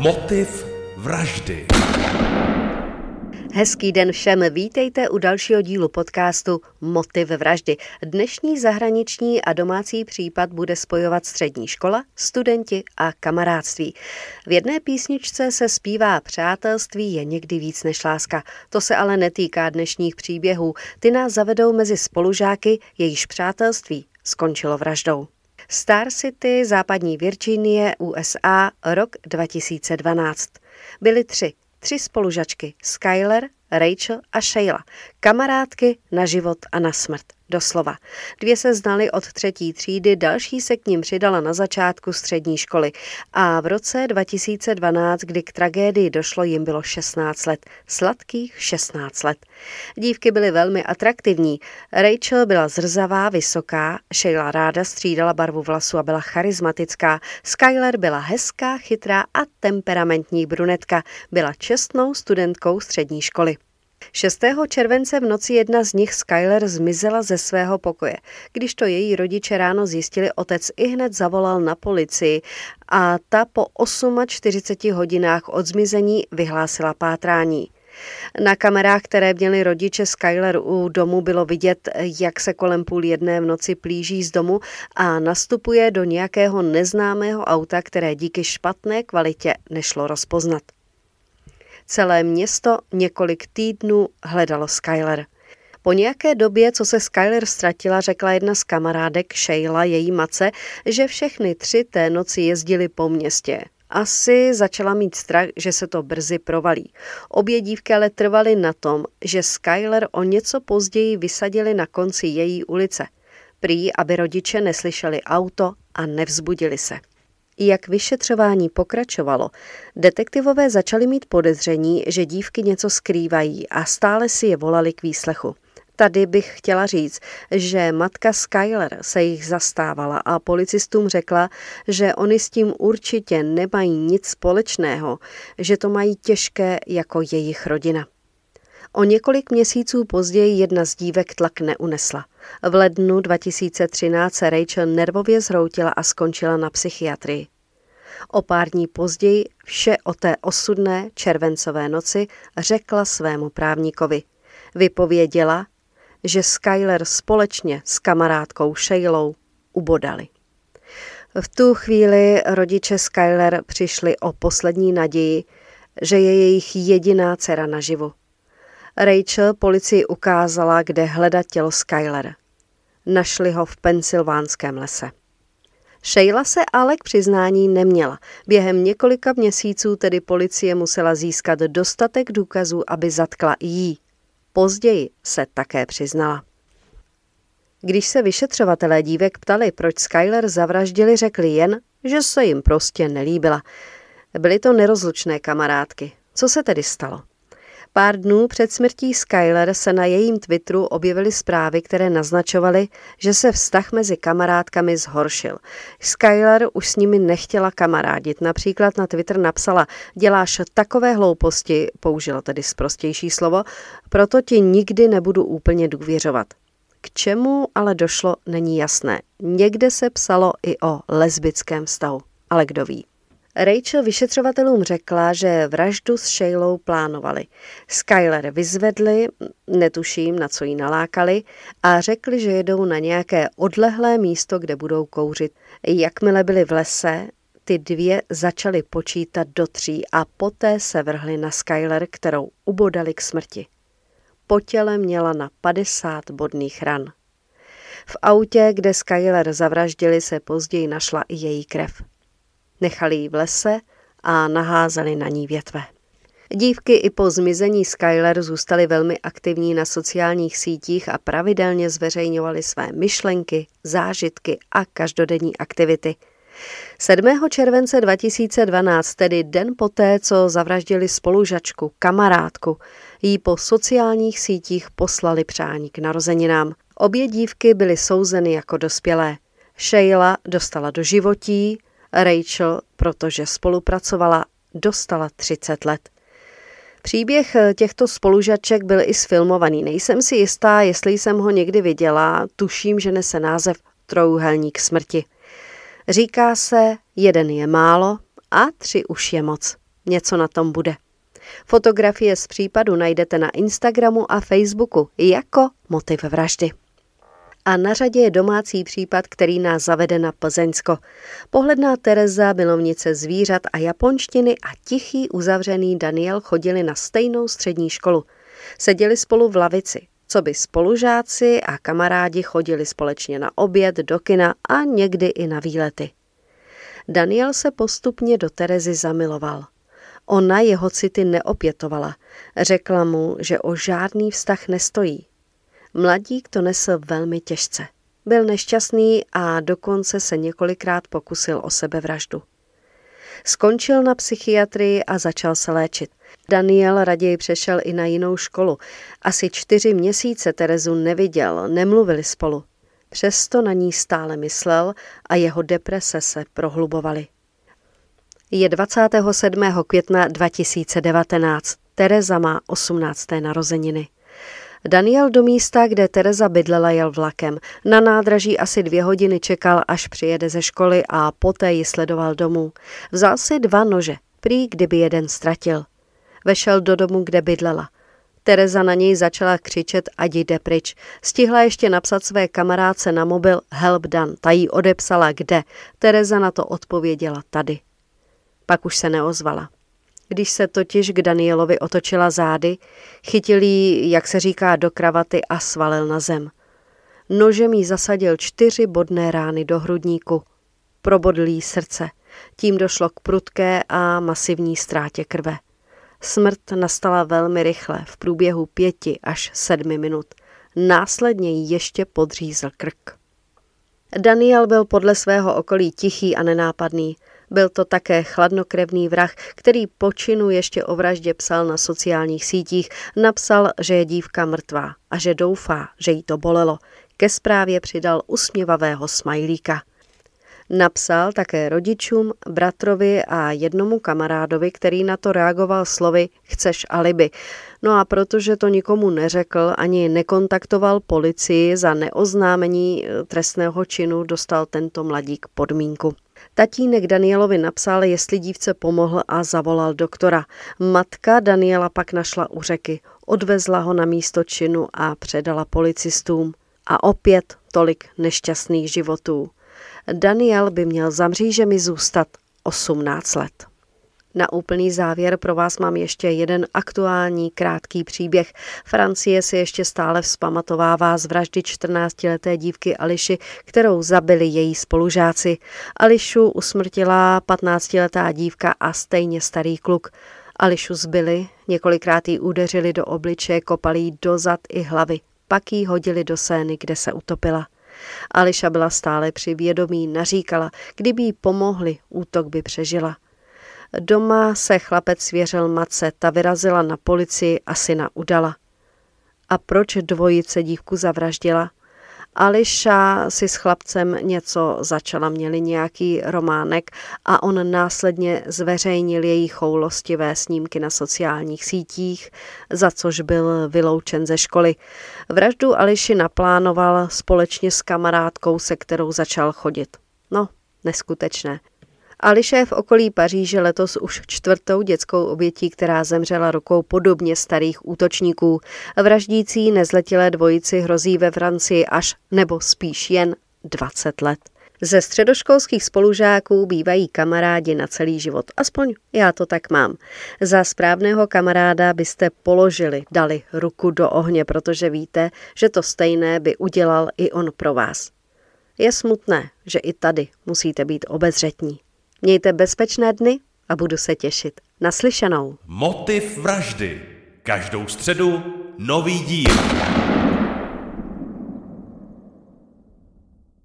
Motiv vraždy. Hezký den všem, vítejte u dalšího dílu podcastu Motiv vraždy. Dnešní zahraniční a domácí případ bude spojovat střední škola, studenti a kamarádství. V jedné písničce se zpívá přátelství je někdy víc než láska. To se ale netýká dnešních příběhů. Ty nás zavedou mezi spolužáky, jejíž přátelství skončilo vraždou. Star City, západní Virginie, USA, rok 2012. Byly tři, tři spolužačky, Skyler, Rachel a Sheila, kamarádky na život a na smrt. Doslova. Dvě se znaly od třetí třídy, další se k ním přidala na začátku střední školy. A v roce 2012, kdy k tragédii došlo, jim bylo 16 let. Sladkých 16 let. Dívky byly velmi atraktivní. Rachel byla zrzavá, vysoká, Sheila ráda střídala barvu vlasu a byla charismatická. Skyler byla hezká, chytrá a temperamentní brunetka. Byla čestnou studentkou střední školy. 6. července v noci jedna z nich, Skyler, zmizela ze svého pokoje. Když to její rodiče ráno zjistili, otec i hned zavolal na policii a ta po 48 hodinách od zmizení vyhlásila pátrání. Na kamerách, které měli rodiče Skyler u domu, bylo vidět, jak se kolem půl jedné v noci plíží z domu a nastupuje do nějakého neznámého auta, které díky špatné kvalitě nešlo rozpoznat. Celé město několik týdnů hledalo Skyler. Po nějaké době, co se Skyler ztratila, řekla jedna z kamarádek Sheila její mace, že všechny tři té noci jezdili po městě. Asi začala mít strach, že se to brzy provalí. Obě dívky ale trvaly na tom, že Skyler o něco později vysadili na konci její ulice. Prý, aby rodiče neslyšeli auto a nevzbudili se. Jak vyšetřování pokračovalo, detektivové začali mít podezření, že dívky něco skrývají a stále si je volali k výslechu. Tady bych chtěla říct, že matka Skyler se jich zastávala a policistům řekla, že oni s tím určitě nemají nic společného, že to mají těžké jako jejich rodina. O několik měsíců později jedna z dívek tlak neunesla. V lednu 2013 se Rachel nervově zhroutila a skončila na psychiatrii. O pár dní později vše o té osudné červencové noci řekla svému právníkovi. Vypověděla, že Skyler společně s kamarádkou Sheilou ubodali. V tu chvíli rodiče Skyler přišli o poslední naději, že je jejich jediná dcera naživu. Rachel policii ukázala, kde hledat tělo Skyler. Našli ho v pensylvánském lese. Sheila se ale k přiznání neměla. Během několika měsíců tedy policie musela získat dostatek důkazů, aby zatkla jí. Později se také přiznala. Když se vyšetřovatelé dívek ptali, proč Skyler zavraždili, řekli jen, že se jim prostě nelíbila. Byly to nerozlučné kamarádky. Co se tedy stalo? Pár dnů před smrtí Skyler se na jejím Twitteru objevily zprávy, které naznačovaly, že se vztah mezi kamarádkami zhoršil. Skyler už s nimi nechtěla kamarádit. Například na Twitter napsala, děláš takové hlouposti, použila tedy zprostější slovo, proto ti nikdy nebudu úplně důvěřovat. K čemu ale došlo, není jasné. Někde se psalo i o lesbickém vztahu, ale kdo ví. Rachel vyšetřovatelům řekla, že vraždu s Shailou plánovali. Skyler vyzvedli, netuším, na co jí nalákali, a řekli, že jedou na nějaké odlehlé místo, kde budou kouřit. Jakmile byli v lese, ty dvě začaly počítat do tří a poté se vrhly na Skyler, kterou ubodali k smrti. Po těle měla na 50 bodných ran. V autě, kde Skyler zavraždili, se později našla i její krev. Nechali ji v lese a naházeli na ní větve. Dívky i po zmizení Skyler zůstaly velmi aktivní na sociálních sítích a pravidelně zveřejňovaly své myšlenky, zážitky a každodenní aktivity. 7. července 2012, tedy den poté, co zavraždili spolužačku, kamarádku, jí po sociálních sítích poslali přání k narozeninám. Obě dívky byly souzeny jako dospělé. Sheila dostala do životí, Rachel, protože spolupracovala, dostala 30 let. Příběh těchto spolužaček byl i sfilmovaný. Nejsem si jistá, jestli jsem ho někdy viděla, tuším, že nese název Trouhelník smrti. Říká se, jeden je málo a tři už je moc. něco na tom bude. Fotografie z případu najdete na Instagramu a Facebooku jako motiv vraždy. A na řadě je domácí případ, který nás zavede na Plzeňsko. Pohledná Tereza, milovnice zvířat a japonštiny a tichý uzavřený Daniel chodili na stejnou střední školu. Seděli spolu v lavici, co by spolužáci a kamarádi chodili společně na oběd, do kina a někdy i na výlety. Daniel se postupně do Terezy zamiloval. Ona jeho city neopětovala. Řekla mu, že o žádný vztah nestojí. Mladík to nesl velmi těžce. Byl nešťastný a dokonce se několikrát pokusil o sebevraždu. Skončil na psychiatrii a začal se léčit. Daniel raději přešel i na jinou školu. Asi čtyři měsíce Terezu neviděl, nemluvili spolu. Přesto na ní stále myslel a jeho deprese se prohlubovaly. Je 27. května 2019. Tereza má 18. narozeniny. Daniel do místa, kde Tereza bydlela, jel vlakem. Na nádraží asi dvě hodiny čekal, až přijede ze školy a poté ji sledoval domů. Vzal si dva nože, prý kdyby jeden ztratil. Vešel do domu, kde bydlela. Tereza na něj začala křičet, ať jde pryč. Stihla ještě napsat své kamarádce na mobil help done. Ta jí odepsala kde. Tereza na to odpověděla tady. Pak už se neozvala. Když se totiž k Danielovi otočila zády, chytil jí, jak se říká, do kravaty a svalil na zem. Nožem jí zasadil čtyři bodné rány do hrudníku. Probodl jí srdce. Tím došlo k prudké a masivní ztrátě krve. Smrt nastala velmi rychle, v průběhu pěti až sedmi minut. Následně jí ještě podřízl krk. Daniel byl podle svého okolí tichý a nenápadný. Byl to také chladnokrevný vrah, který počinu ještě o vraždě psal na sociálních sítích. Napsal, že je dívka mrtvá a že doufá, že jí to bolelo. Ke zprávě přidal usměvavého smajlíka. Napsal také rodičům, bratrovi a jednomu kamarádovi, který na to reagoval slovy chceš alibi. No a protože to nikomu neřekl ani nekontaktoval policii za neoznámení eh, trestného činu, dostal tento mladík podmínku. Tatínek Danielovi napsal, jestli dívce pomohl a zavolal doktora. Matka Daniela pak našla u řeky, odvezla ho na místo činu a předala policistům. A opět tolik nešťastných životů. Daniel by měl za mřížemi zůstat 18 let. Na úplný závěr pro vás mám ještě jeden aktuální krátký příběh. Francie si ještě stále vzpamatovává z vraždy 14-leté dívky Ališi, kterou zabili její spolužáci. Ališu usmrtila 15-letá dívka a stejně starý kluk. Ališu zbyli, několikrát jí udeřili do obličeje, kopali jí do zad i hlavy. Pak jí hodili do sény, kde se utopila. Ališa byla stále při vědomí, naříkala, kdyby jí pomohli, útok by přežila. Doma se chlapec svěřil matce, ta vyrazila na policii a syna udala. A proč dvojice dívku zavraždila? Ališa si s chlapcem něco začala, měli nějaký románek a on následně zveřejnil její choulostivé snímky na sociálních sítích, za což byl vyloučen ze školy. Vraždu Ališi naplánoval společně s kamarádkou, se kterou začal chodit. No, neskutečné. Ališe v okolí Paříže letos už čtvrtou dětskou obětí, která zemřela rukou podobně starých útočníků. Vraždící nezletilé dvojici hrozí ve Francii až nebo spíš jen 20 let. Ze středoškolských spolužáků bývají kamarádi na celý život. Aspoň já to tak mám. Za správného kamaráda byste položili, dali ruku do ohně, protože víte, že to stejné by udělal i on pro vás. Je smutné, že i tady musíte být obezřetní. Mějte bezpečné dny a budu se těšit. Naslyšenou. Motiv vraždy. Každou středu nový díl.